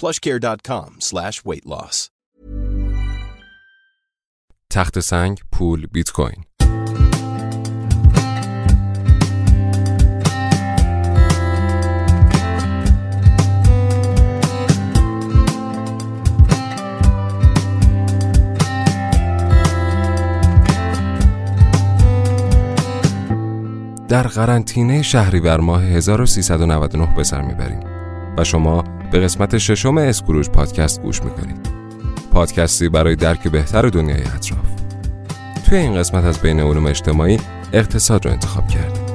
plushcare.com slash. تخت سنگ، پول، بیت کوین. در قرنطینه شهریور ماه 1399 به سر می‌بریم و شما به قسمت ششم اسکروج پادکست گوش می‌کنید. پادکستی برای درک بهتر دنیای اطراف. توی این قسمت از بین علوم اجتماعی اقتصاد رو انتخاب کردیم.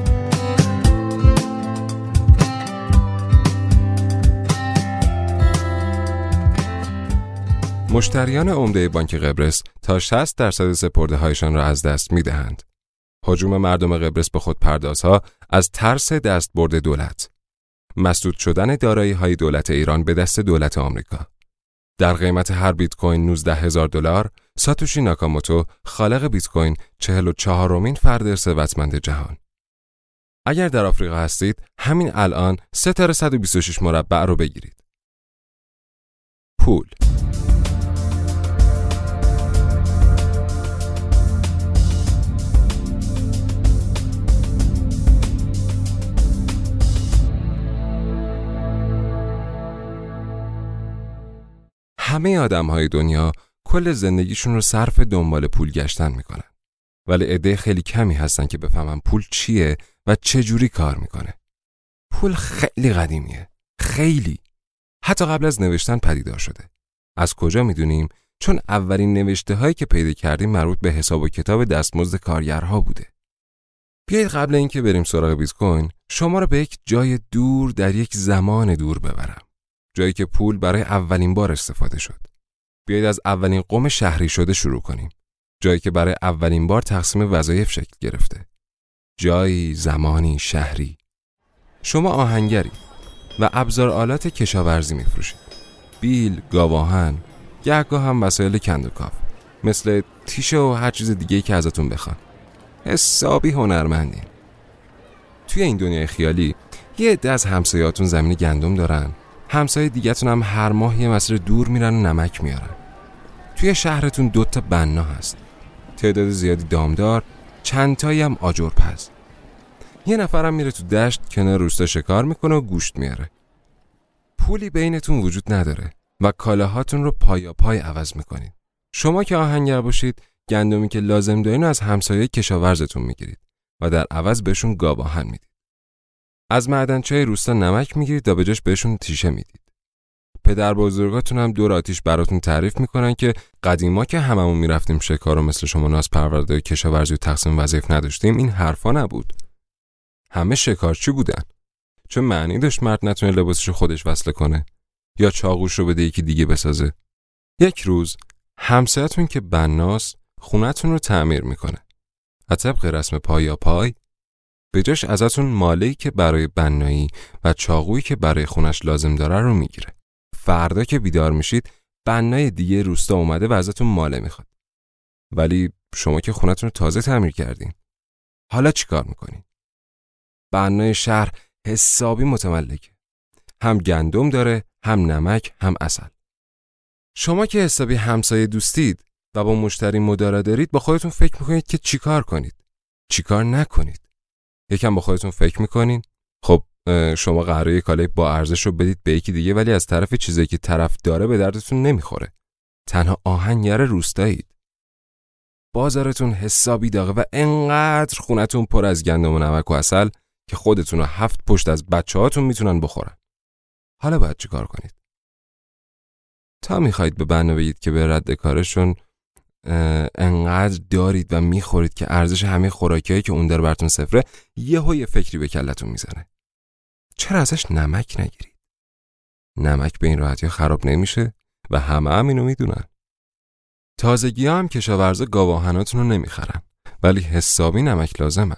مشتریان عمده بانک قبرس تا 60 درصد سپرده هایشان را از دست می دهند. حجوم مردم قبرس به خود پردازها از ترس دستبرد دولت مسدود شدن دارایی های دولت ایران به دست دولت آمریکا. در قیمت هر بیت کوین 19 هزار دلار ساتوشی ناکاموتو خالق بیت کوین 44 امین فرد ثروتمند جهان. اگر در آفریقا هستید همین الان ستاره 126 مربع رو بگیرید. پول همه آدم های دنیا کل زندگیشون رو صرف دنبال پول گشتن می‌کنن. ولی عده خیلی کمی هستن که بفهمن پول چیه و چه جوری کار می‌کنه. پول خیلی قدیمیه. خیلی. حتی قبل از نوشتن پدیدار شده. از کجا می‌دونیم؟ چون اولین نوشته هایی که پیدا کردیم مربوط به حساب و کتاب دستمزد کارگرها بوده. بیایید قبل اینکه بریم سراغ بیت کوین شما رو به یک جای دور در یک زمان دور ببرم. جایی که پول برای اولین بار استفاده شد. بیایید از اولین قوم شهری شده شروع کنیم. جایی که برای اولین بار تقسیم وظایف شکل گرفته. جایی، زمانی، شهری. شما آهنگری و ابزار آلات کشاورزی میفروشید. بیل، گاواهن، گهگاه هم وسایل کندوکاف مثل تیشه و هر چیز دیگه که ازتون بخوان. حسابی هنرمندین. توی این دنیای خیالی یه عده از همسایاتون زمین گندم دارن همسایه دیگهتون هم هر ماه یه مسیر دور میرن و نمک میارن. توی شهرتون دوتا بنا هست. تعداد زیادی دامدار چند تایی هم آجر پز یه نفرم میره تو دشت کنار روستا شکار می‌کنه و گوشت میاره. پولی بینتون وجود نداره و کالاهاتون رو پایا پای عوض می‌کنید. شما که آهنگر باشید گندمی که لازم دارین از همسایه کشاورزتون می‌گیرید و در عوض بهشون گاواهن می‌دید. از معدنچای روستا نمک می‌گیرید تا به جاش بهشون تیشه می‌دید. پدر بزرگاتون هم دور آتیش براتون تعریف می‌کنن که قدیما که هممون می‌رفتیم شکار و مثل شما ناز پرورده کشاورزی و تقسیم وظایف نداشتیم این حرفا نبود. همه شکارچی بودن. چه معنی داشت مرد نتونه لباسش خودش وصله کنه یا چاقوش رو بده یکی دیگه بسازه. یک روز همسایتون که بناس خونتون رو تعمیر می‌کنه. و طبق رسم پای یا پای به جاش ازتون مالهی که برای بنایی و چاقویی که برای خونش لازم داره رو می‌گیره. فردا که بیدار میشید بنای دیگه روستا اومده و ازتون ماله می‌خواد. ولی شما که خونتون رو تازه تعمیر کردین. حالا چیکار می‌کنین؟ بنای شهر حسابی متملکه. هم گندم داره، هم نمک، هم اصل. شما که حسابی همسایه دوستید و با مشتری مدارا دارید با خودتون فکر می‌کنید که چیکار کنید چیکار نکنید یکم با خودتون فکر می‌کنین. خب شما قراره کالای با ارزش رو بدید به یکی دیگه ولی از طرف چیزی که طرف داره به دردتون نمی‌خوره. تنها آهنگر روستایید. بازارتون حسابی داغه و انقدر خونتون پر از گندم و نمک و اصل که خودتون رو هفت پشت از بچه هاتون می‌تونن بخورن. حالا باید چیکار کنید؟ تا می‌خواید به بنا بگید که به رد کارشون انقدر دارید و می‌خورید که ارزش همه خوراکیایی که اون داره براتون صفره یه یه فکری به کلتون می‌زنه. چرا ازش نمک نگیرید؟ نمک به این راحتی خراب نمیشه و همه هم اینو می‌دونن. تازگی هم کشاورزا گاواهناتون رو نمی‌خرن ولی حسابی نمک لازمن.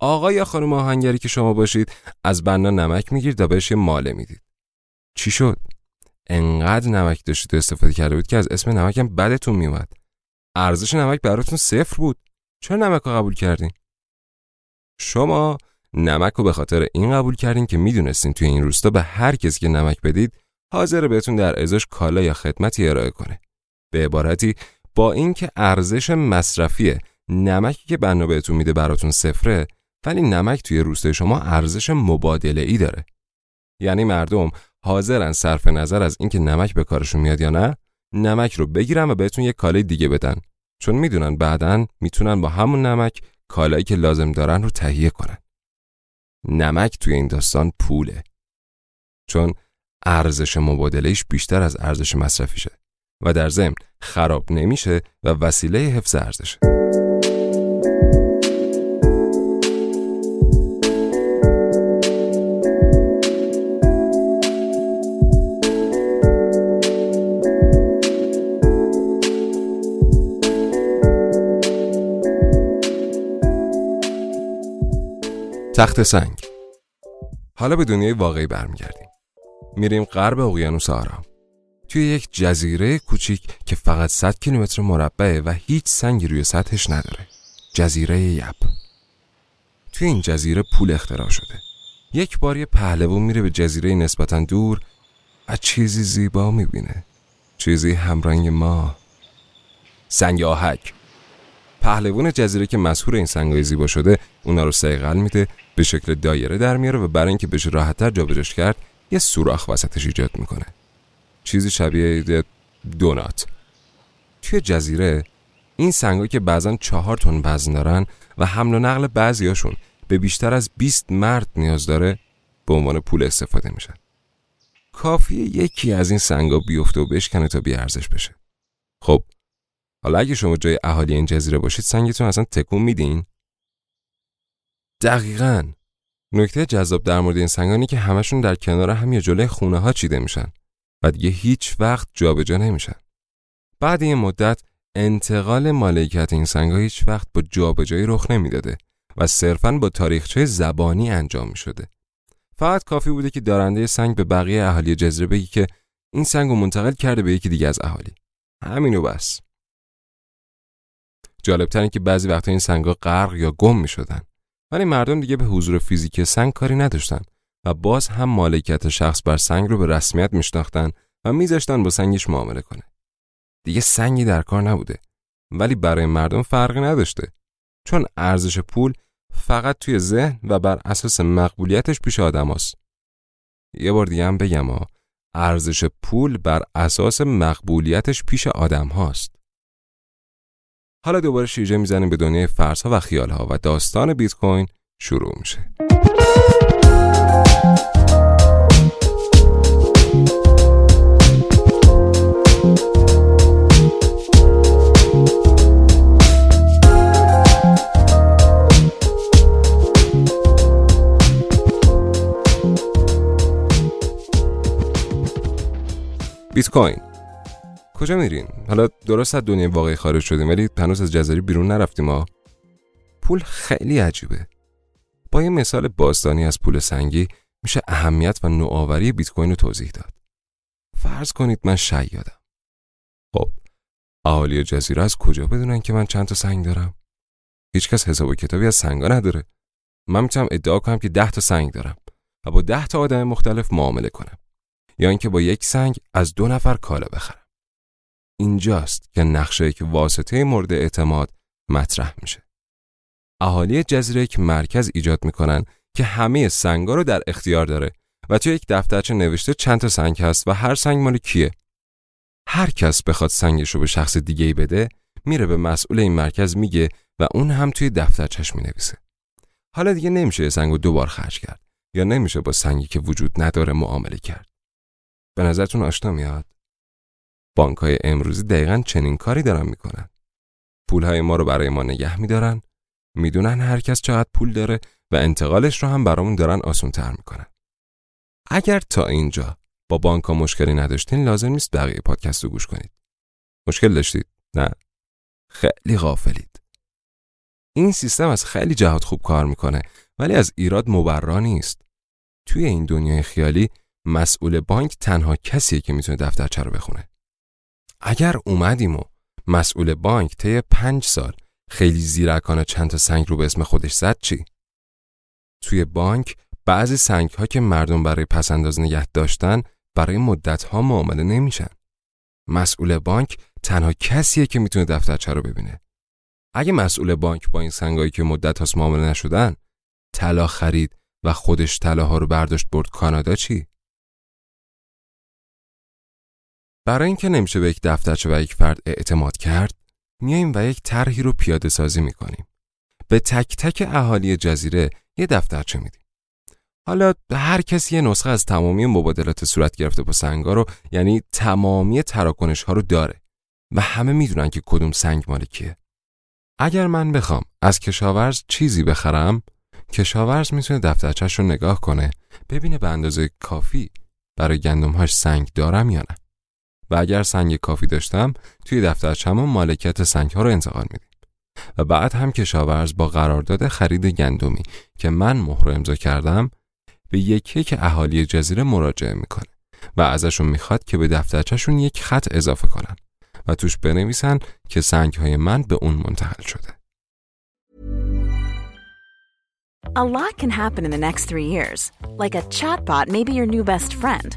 آقا یا خانم آهنگری که شما باشید از بنا نمک می‌گیرید و بهش ماله می‌دید. چی شد؟ انقدر نمک داشتید استفاده کرده بود که از اسم نمکم بدتون میومد ارزش نمک براتون صفر بود. چرا نمک رو قبول کردین؟ شما نمک رو به خاطر این قبول کردین که می‌دونستین توی این روستا به هر کسی که نمک بدید حاضر بهتون در ازاش کالا یا خدمتی ارائه کنه. به عبارتی با اینکه ارزش مصرفی نمکی که بنا بهتون میده براتون صفره ولی نمک توی روستای شما ارزش مبادله ای داره. یعنی مردم حاضرن صرف نظر از اینکه نمک به کارشون میاد یا نه نمک رو بگیرن و بهتون یک کالای دیگه بدن. چون می‌دونن بعدا می‌تونن با همون نمک کالایی که لازم دارن رو تهیه کنن. نمک توی این داستان پوله. چون ارزش مبادلهش بیشتر از ارزش مصرفیشه و در ضمن خراب نمیشه و وسیله حفظ ارزشه. تخت سنگ. حالا به دنیای واقعی برمیگردیم. میریم غرب اقیانوس آرام. توی یک جزیره کوچیک که فقط 100 کیلومتر مربعه و هیچ سنگی روی سطحش نداره. جزیره یپ. توی این جزیره پول اختراع شده. یک بار یه پهلوون میره به جزیره نسبتا دور و چیزی زیبا می‌بینه. چیزی همرنگ ما. سنگ آهک. پهلوون جزیره که مسهور این سنگای زیبا شده اونا رو سیقل میده به شکل دایره در میاره و برای اینکه بشه راحتتر جابجاش کرد یه سوراخ وسطش ایجاد می‌کنه. چیزی شبیه دونات. توی جزیره این سنگا که بعضا چهار تن وزن دارن و حمل و نقل بعضیاشون به بیشتر از 20 مرد نیاز داره به عنوان پول استفاده میشن. کافیه یکی از این سنگا بیفته و بشکنه تا بیارزش بشه. خب حالا اگه شما جای اهالی این جزیره باشید سنگتون اصلا تکون میدین دقیقا نکته جذاب در مورد این سنگانی که همشون در کنار هم یا جلوی خونه ها چیده میشن و دیگه هیچ وقت جابجا نمیشن بعد این مدت انتقال مالکیت این سنگ هیچ وقت با جابجایی رخ نمی‌داده و صرفا با تاریخچه زبانی انجام می شده. فقط کافی بوده که دارنده سنگ به بقیه اهالی جزیره بگی که این سنگ رو منتقل کرده به یکی دیگه از اهالی. همینو بس. جالبتر که بعضی وقتا این سنگا غرق یا گم می شدن. ولی مردم دیگه به حضور فیزیکی سنگ کاری نداشتن و باز هم مالکیت شخص بر سنگ رو به رسمیت میشناختن و میذاشتن با سنگش معامله کنه. دیگه سنگی در کار نبوده ولی برای مردم فرقی نداشته چون ارزش پول فقط توی ذهن و بر اساس مقبولیتش پیش آدم هست. یه بار دیگه هم بگم ارزش پول بر اساس مقبولیتش پیش آدم هاست. حالا دوباره شیرجه می‌زنیم به دنیای فرس ها و خیال ها و داستان بیت کوین شروع میشه. بیت کوین کجا میرین؟ حالا درست از دنیای واقعی خارج شدیم ولی هنوز از جزیره بیرون نرفتیم ها. پول خیلی عجیبه. با یه مثال باستانی از پول سنگی میشه اهمیت و نوآوری بیت کوین رو توضیح داد. فرض کنید من شیادم خب اهالی جزیره از کجا بدونن که من چند تا سنگ دارم؟ هیچکس حساب و کتابی از سنگا نداره. من می‌تونم ادعا کنم که ده تا سنگ دارم و با ده تا آدم مختلف معامله کنم. یا اینکه با یک سنگ از دو نفر کالا بخرم. اینجاست که نقشه که واسطه مورد اعتماد مطرح میشه. اهالی جزیره یک مرکز ایجاد می‌کنن که همه سنگا رو در اختیار داره و توی یک دفترچه نوشته چند تا سنگ هست و هر سنگ مال کیه. هر کس بخواد سنگش رو به شخص دیگه ای بده میره به مسئول این مرکز میگه و اون هم توی دفترچش می‌نویسه. حالا دیگه نمیشه سنگ رو دوبار خرج کرد یا نمیشه با سنگی که وجود نداره معامله کرد. به نظرتون آشنا میاد؟ بانک های امروزی دقیقا چنین کاری دارن می‌کنن. پول های ما رو برای ما نگه میدارن می‌دونن هر کس چقدر پول داره و انتقالش رو هم برامون دارن آسون تر می‌کنن. اگر تا اینجا با بانک ها مشکلی نداشتین لازم نیست بقیه پادکست رو گوش کنید. مشکل داشتید؟ نه. خیلی غافلید. این سیستم از خیلی جهات خوب کار می‌کنه ولی از ایراد مبرا نیست. توی این دنیای خیالی مسئول بانک تنها کسیه که می‌تونه دفترچه رو بخونه. اگر اومدیم و مسئول بانک طی پنج سال خیلی زیرکانه چند تا سنگ رو به اسم خودش زد چی؟ توی بانک بعضی سنگ ها که مردم برای پسنداز نگه داشتن برای مدت ها معامله نمیشن. مسئول بانک تنها کسیه که می‌تونه دفترچه رو ببینه. اگه مسئول بانک با این سنگایی که مدت هاست معامله نشدن طلا خرید و خودش طلاها رو برداشت برد کانادا چی؟ برای اینکه نمیشه به یک دفترچه و یک فرد اعتماد کرد میایم و یک طرحی رو پیاده سازی می‌کنیم. به تک تک اهالی جزیره یه دفترچه میدیم؟ حالا هر کسی یه نسخه از تمامی مبادلات صورت گرفته با سنگا رو یعنی تمامی تراکنش ها رو داره و همه می‌دونن که کدوم سنگ مال کیه. اگر من بخوام از کشاورز چیزی بخرم کشاورز می‌تونه دفترچش رو نگاه کنه ببینه به اندازه کافی برای گندمهاش سنگ دارم یا نه. و اگر سنگ کافی داشتم توی دفترچم مالکیت سنگ ها رو انتقال میدیم و بعد هم کشاورز با قرارداد خرید گندمی که من مهر امضا کردم به یکی که اهالی جزیره مراجعه می‌کنه و ازشون می‌خواد که به دفترچهشون یک خط اضافه کنن و توش بنویسن که سنگ های من به اون منتقل شده. A lot can happen in the next three years. Like a chatbot may be your new best friend.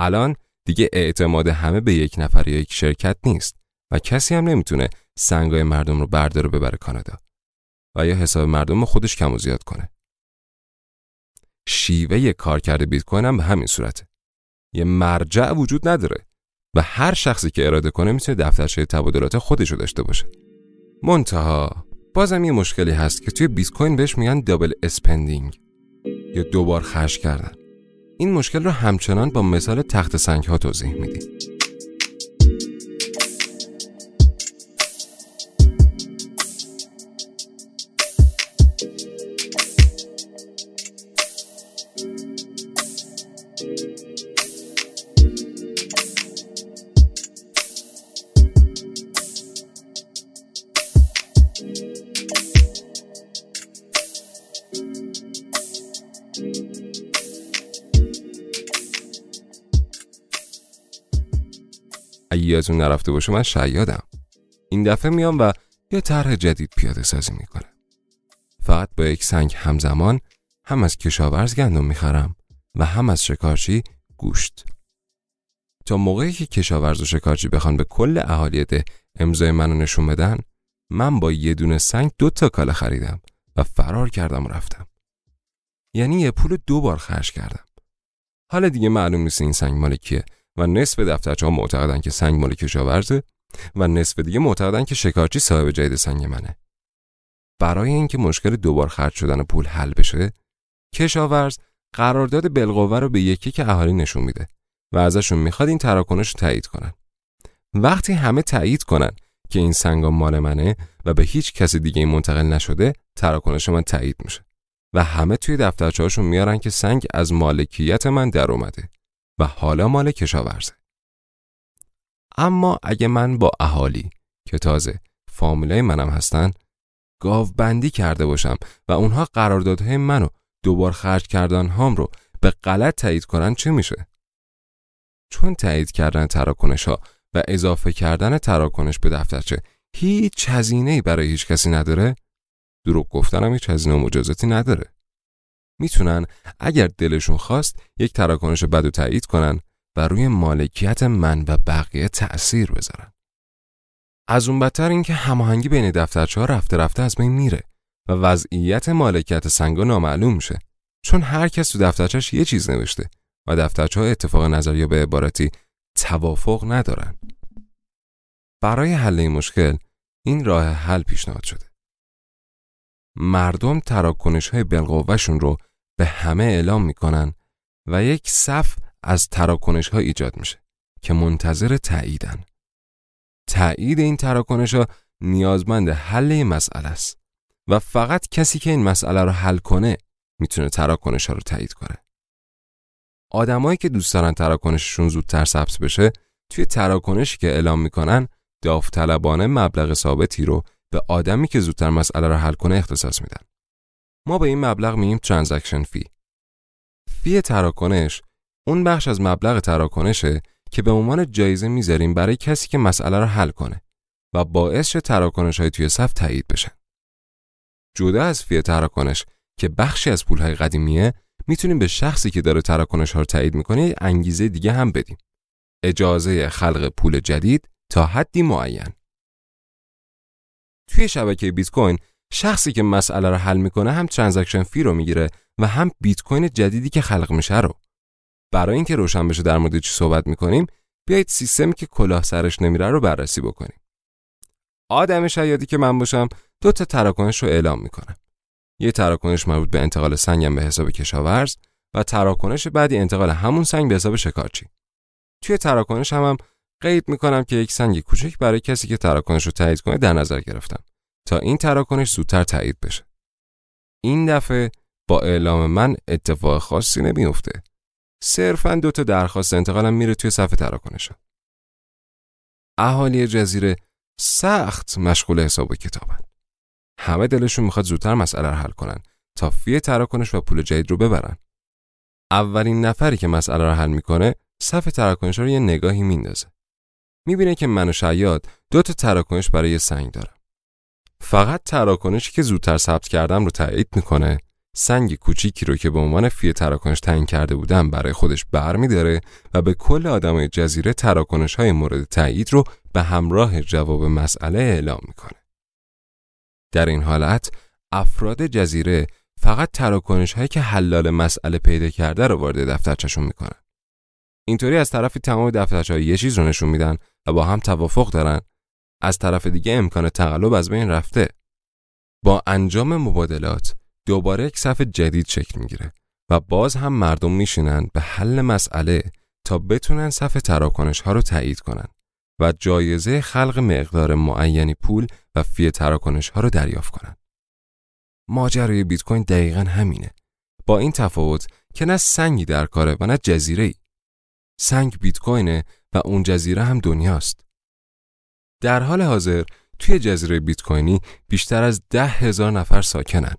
الان دیگه اعتماد همه به یک نفر یا یک شرکت نیست و کسی هم نمی‌تونه سنگای مردم رو برداره ببره کانادا و یا حساب مردم رو خودش کم و زیاد کنه. شیوه کارکرد بیت کوین هم به همین صورته. یه مرجع وجود نداره و هر شخصی که اراده کنه می‌تونه دفترچه تبادلات خودش رو داشته باشه. منتها بازم یه مشکلی هست که توی بیت کوین بهش میگن double spending یا دوبار خرج کردن. این مشکل رو همچنان با مثال تخت سنگ ها توضیح میدیم. یادتون نرفته باشه من شیادم این دفعه میام و یه طرح جدید پیاده سازی می‌کنم فقط با یک سنگ همزمان هم از کشاورز گندم می‌خرم و هم از شکارچی گوشت. تا موقعی که کشاورز و شکارچی بخوان به کل اهالی ده امضای منو نشون بدن من با یه دونه سنگ دو تا کالا خریدم و فرار کردم و رفتم. یعنی یه پول دو بار خرج کردم. حالا دیگه معلوم نیست این سنگ مال کیه و نصف دفترچه ها معتقدن که سنگ مال کشاورزه و نصف دیگه معتقدن که شکارچی صاحب جدید سنگ منه. برای اینکه مشکل دوبار خرج شدن پول حل بشه، کشاورز قرارداد بالقوه رو به یکی که اهالی نشون میده و ازشون می‌خواد این تراکنش رو تایید کنن. وقتی همه تایید کنن که این سنگا مال منه و به هیچ کسی دیگه منتقل نشده، تراکنش من تایید میشه. و همه توی دفترچه‌هاشون میارن که سنگ از مالکیت من در اومده و حالا مال کشاورزه. اما اگه من با اهالی که تازه فامیلای منم هستن گاوبندی کرده باشم و اونها قراردادهای منو دوبار خرج کردن هام رو به غلط تایید کنن چه میشه؟ چون تایید کردن تراکنش ها و اضافه کردن تراکنش به دفترچه هیچ هزینه برای هیچ کسی نداره دروغ گفتنم هیچ هزینه و مجازاتی نداره می‌تونن اگر دلشون خواست یک تراکنش بد و تایید کنن و روی مالکیت من و بقیه تأثیر بذارن. از اون بدتر اینکه هماهنگی بین دفترچه ها رفته رفته از بین میره و وضعیت مالکیت سنگا نامعلوم میشه. چون هر کس تو دفترچهش یه چیز نوشته و دفترچه ها اتفاق نظر یا به عبارتی توافق ندارن. برای حل این مشکل این راه حل پیشنهاد شده. مردم تراکنش های بالقوهشون رو به همه اعلام می‌کنن و یک صف از تراکنش ها ایجاد میشه که منتظر تاییدن. تایید این تراکنش ها نیازمند حل این مسئله است و فقط کسی که این مسئله رو حل کنه می‌تونه تراکنش ها رو تایید کنه. آدمایی که دوست دارن تراکنششون زودتر ثبت بشه توی تراکنشی که اعلام می‌کنن داوطلبانه مبلغ ثابتی رو به آدمی که زودتر مسئله را حل کنه اختصاص میدن. ما به این مبلغ میگیم transaction fee. fee تراکنش اون بخش از مبلغ تراکنشه که به عنوان جایزه می‌ذاریم برای کسی که مسئله را حل کنه و باعث شه تراکنش های توی صف تایید بشن. جدا از fee تراکنش که بخشی از پول های قدیمیه می‌تونیم به شخصی که داره تراکنش ها رو تایید می‌کنه انگیزه دیگه هم بدیم. اجازه خلق پول جدید تا حدی معین. توی شبکه بیت کوین شخصی که مسئله رو حل می‌کنه هم transaction fee رو می‌گیره و هم بیت کوین جدیدی که خلق میشه رو. برای اینکه روشن بشه در مورد چی صحبت می‌کنیم بیایید سیستمی که کلاه سرش نمیره رو بررسی بکنیم. آدم شیادی که من باشم دو تا تراکنش رو اعلام می‌کنم یه تراکنش مربوط به انتقال سنگم به حساب کشاورز و تراکنش بعدی انتقال همون سنگ به حساب شکارچی. توی تراکنش هم, هم قید می‌کنم که یک سنگ کوچک برای کسی که تراکنش رو تایید کنه در نظر گرفتم. تا این تراکنش زودتر تایید بشه. این دفعه با اعلام من اتفاق خاصی نمیفته. صرفا دو تا درخواست انتقالم میره توی صفحه تراکنش. اهالی جزیره سخت مشغول حساب و کتابن. همه دلشون می‌خواد زودتر مسئله رو حل کنن تا فی تراکنش و پول جدید رو ببرن. اولین نفری که مسئله رو حل می‌کنه صفحه تراکنش رو یه نگاهی میندازه. می‌بینه که من و شیاد دو تا تراکنش برای سنگ دارم. فقط تراکنشی که زودتر ثبت کردم رو تایید می‌کنه سنگ کوچیکی رو که به عنوان فی تراکنش تعیین کرده بودم برای خودش برمیداره و به کل آدمای جزیره تراکنش های مورد تایید رو به همراه جواب مسئله اعلام می‌کنه. در این حالت افراد جزیره فقط تراکنش هایی که حلال مسئله پیدا کرده رو وارد دفترچشون می‌کنن. اینطوری از طرفی تمام دفترچه یه چیز رو نشون میدن و با هم توافق دارن از طرف دیگه امکان تقلب از بین رفته با انجام مبادلات دوباره یک صف جدید شکل می‌گیره و باز هم مردم میشینن به حل مسئله تا بتونن صف تراکنش ها رو تایید کنن و جایزه خلق مقدار معینی پول و فی تراکنش ها رو دریافت کنن. ماجرای بیت کوین دقیقا همینه. با این تفاوت که نه سنگی در کاره و نه جزیره ای. سنگ بیت کوینه و اون جزیره هم دنیاست. در حال حاضر توی جزیره بیت کوینی بیشتر از ده هزار نفر ساکنن.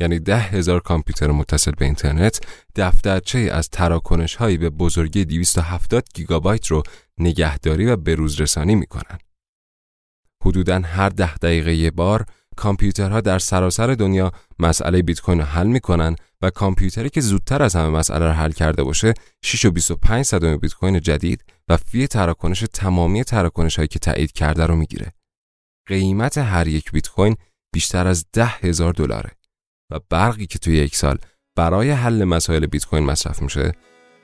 یعنی ده هزار کامپیوتر متصل به اینترنت دفترچه از تراکنش هایی به بزرگی 270 گیگابایت رو نگهداری و بروز رسانی می‌کنن. حدوداً هر ده دقیقه یه بار کامپیوترها در سراسر دنیا مسئله بیت کوین رو حل می‌کنن و کامپیوتری که زودتر از همه مسئله رو حل کرده باشه 6 و 25 صدم بیت کوین جدید و فی تراکنش تمامی تراکنش هایی که تایید کرده رو می‌گیره. قیمت هر یک بیت کوین بیشتر از ده هزار دلاره و برقی که توی یک سال برای حل مسائل بیت کوین مصرف میشه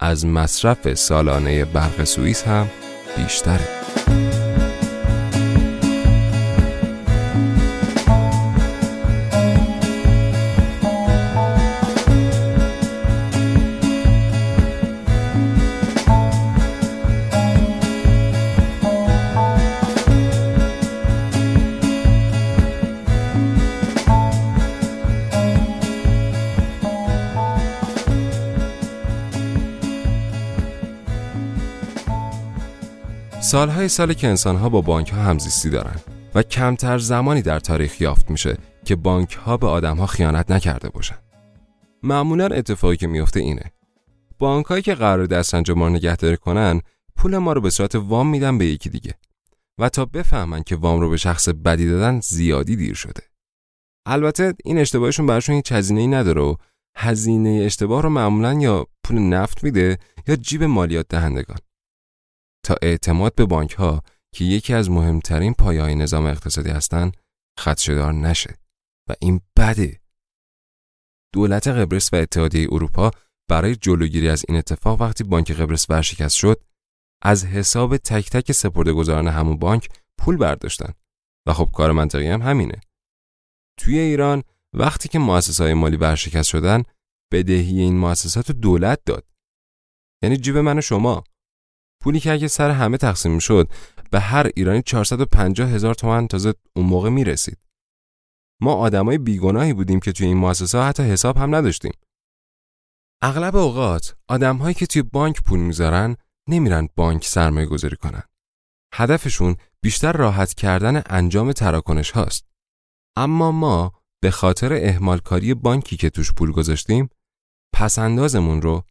از مصرف سالانه برق سوئیس هم بیشتره. سالهای سال که انسانها با بانک ها همزیستی دارن و کمتر زمانی در تاریخ یافت میشه که بانک ها به آدم ها خیانت نکرده باشن. معمولا اتفاقی که میفته اینه. بانک هایی که قرار دستنج ما نگهداری کنن پول ما رو به صورت وام میدن به یکی دیگه و تا بفهمن که وام رو به شخص بدی دادن زیادی دیر شده. البته این اشتباهشون براشون هیچ هزینه‌ای نداره و هزینه اشتباه رو معمولا یا پول نفت میده یا جیب مالیات دهندگان. اعتماد به بانک ها که یکی از مهمترین پایه های نظام اقتصادی هستند خدشدار نشه و این بده. دولت قبرس و اتحادیه اروپا برای جلوگیری از این اتفاق وقتی بانک قبرس ورشکست شد از حساب تک تک سپردهگذاران همون بانک پول برداشتن و خب کار منطقی هم همینه. توی ایران وقتی که مؤسسات های مالی ورشکست شدن بدهی این مؤسسات دولت داد. یعنی جیب من و شما. پولی که اگه سر همه تقسیم شد به هر ایرانی 450 هزار تومن تازه اون موقع می‌رسید. ما آدمای بیگناهی بودیم که توی این مؤسسه حتی حساب هم نداشتیم. اغلب اوقات آدمهایی که توی بانک پول می‌ذارن نمیرن بانک سرمایه گذاری کنن. هدفشون بیشتر راحت کردن انجام تراکنش هاست. اما ما به خاطر اهمالکاری بانکی که توش پول گذاشتیم پسندازمون رو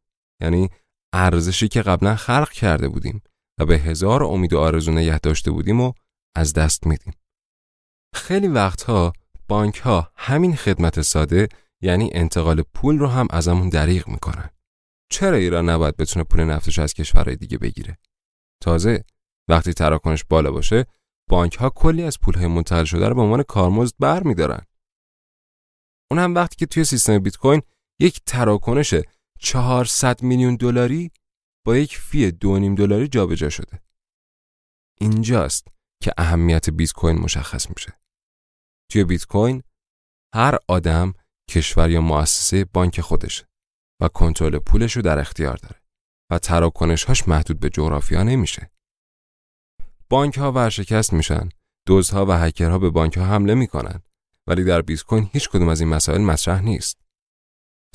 یعنی ارزشی که قبلا خلق کرده بودیم و به هزار امید و آرزو نگه داشته بودیم و از دست میدیم. خیلی وقتها بانک ها همین خدمت ساده یعنی انتقال پول رو هم ازمون دریغ می‌کنن. چرا ایران نباید بتونه پول نفتش از کشورهای دیگه بگیره؟ تازه وقتی تراکنش بالا باشه بانک ها کلی از پول های منتقل شده رو به عنوان کارمزد بر میدارن. اون هم وقتی که توی سیستم بیت کوین یک تراکنش 400 میلیون دلاری با یک فی دو نیم دلاری جابجا شده. اینجاست که اهمیت بیت کوین مشخص میشه. توی بیت کوین هر آدم کشور یا مؤسسه بانک خودشه و کنترل پولش رو در اختیار داره و تراکنشهاش محدود به جغرافیا نمیشه. بانک ها ورشکست میشن، دزدها و هکرها به بانک ها حمله می‌کنن ولی در بیت کوین هیچ کدوم از این مسائل مطرح نیست.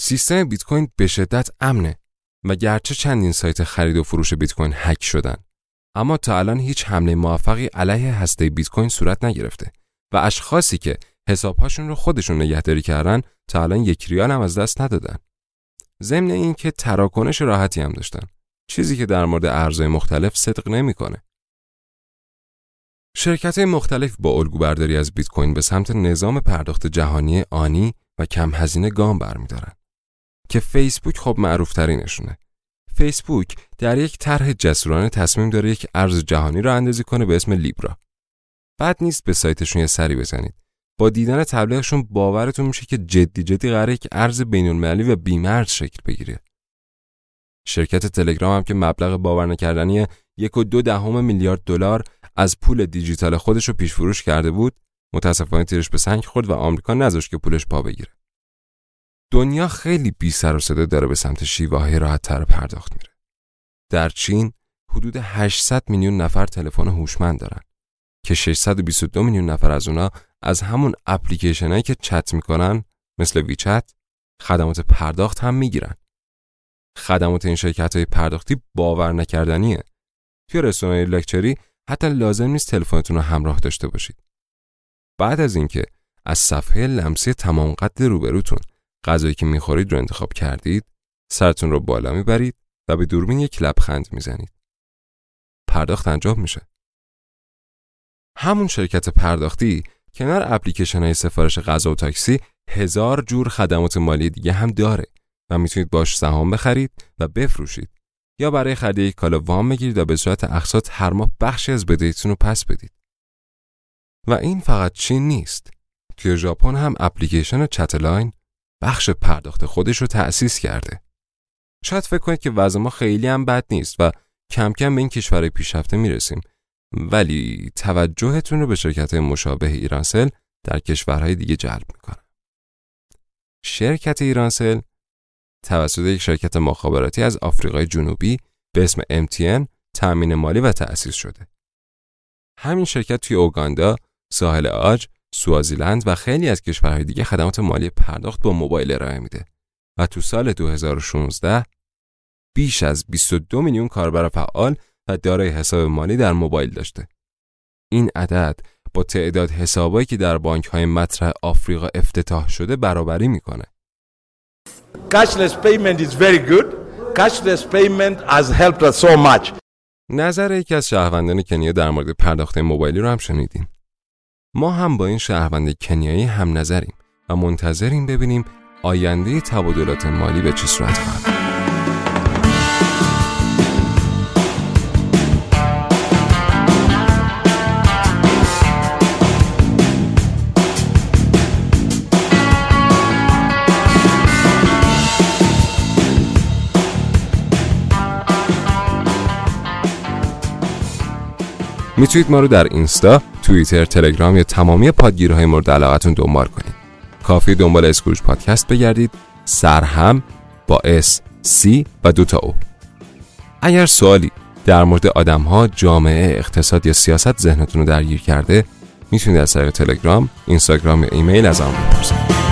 سیستم بیت کوین به شدت امنه و گرچه چندین سایت خرید و فروش بیت کوین هک شدن. اما تا الان هیچ حمله موفقی علیه هسته بیت کوین صورت نگرفته و اشخاصی که حسابهاشون رو خودشون نگهداری کردن تا الان یک ریال هم از دست ندادن. ضمن اینکه تراکنش راحتی هم داشتن. چیزی که در مورد ارزهای مختلف صدق نمی‌کنه. شرکت مختلف با الگو برداری از بیت کوین به سمت نظام پرداخت جهانی آنی و کم هزینه گام برمیدارن. که فیسبوک خب معروف ترینشونه. فیسبوک در یک طرح جسورانه تصمیم داره یک ارز جهانی را اندازی کنه به اسم لیبرا. بعد نیست به سایتشون یه سری بزنید. با دیدن تبلیغشون باورتون میشه که جدی جدی قراره یک ارز بین‌المللی و بیمرز شکل بگیره. شرکت تلگرام هم که مبلغ باور نکردنی یک و دو دهم میلیارد دلار از پول دیجیتال خودش رو پیش فروش کرده بود، متاسفانه تیرش به سنگ خورد و آمریکا نذاشت که پولش پا بگیره. دنیا خیلی بی سر و صدا داره به سمت شیوه های پرداخت میره. در چین حدود 800 میلیون نفر تلفن هوشمند دارن که 622 میلیون نفر از اونا از همون اپلیکیشن هایی که چت می‌کنن مثل ویچت خدمات پرداخت هم می‌گیرن. خدمات این شرکت های پرداختی باور نکردنیه. توی رستوران لکچری حتی لازم نیست تلفنتون رو همراه داشته باشید. بعد از اینکه از صفحه لمسی تمام قد روبروتون غذایی که می‌خورید رو انتخاب کردید سرتون رو بالا می‌برید و به دوربین یک لبخند می‌زنید پرداخت انجام میشه همون شرکت پرداختی کنار اپلیکیشن های سفارش غذا و تاکسی هزار جور خدمات مالی دیگه هم داره و می‌تونید باش سهام بخرید و بفروشید یا برای خرید یک کالا وام بگیرید و به صورت اقساط هر ماه بخشی از بدهیتون رو پس بدید. و این فقط چین نیست. توی ژاپن هم اپلیکیشن چتلاین بخش پرداخت خودش رو تأسیس کرده. شاید فکر کنید که وضع ما خیلی هم بد نیست و کم کم به این کشورهای پیشرفته می‌رسیم ولی توجهتون رو به شرکت مشابه ایرانسل در کشورهای دیگه جلب می‌کنه. شرکت ایرانسل توسط یک شرکت مخابراتی از آفریقای جنوبی به اسم MTN تأمین مالی و تأسیس شده. همین شرکت توی اوگاندا، ساحل آج، سوازیلند و خیلی از کشورهای دیگه خدمات مالی پرداخت با موبایل ارائه میده و تو سال 2016 بیش از 22 میلیون کاربر فعال و دارای حساب مالی در موبایل داشته. این عدد با تعداد حسابایی که در بانک های مطرح آفریقا افتتاح شده برابری می‌کنه. Cashless payment is very good. Cashless payment has helped us so much. نظر یکی از شهروندان کنیا در مورد پرداخت موبایلی رو هم شنیدیم. ما هم با این شهروند کنیایی هم نظریم و منتظریم ببینیم آینده تبادلات مالی به چه صورت خواهد. می‌تونید ما رو در اینستا، توییتر، تلگرام یا تمامی پادگیرهای مورد علاقتون دنبال کنید. کافیه دنبال اسکروج پادکست بگردید سرهم با S C و دوتا O اگر سوالی در مورد آدم ها، جامعه، اقتصاد یا سیاست ذهنتون رو درگیر کرده می‌تونید از طریق تلگرام، اینستاگرام یا ایمیل ازمون بپرسید.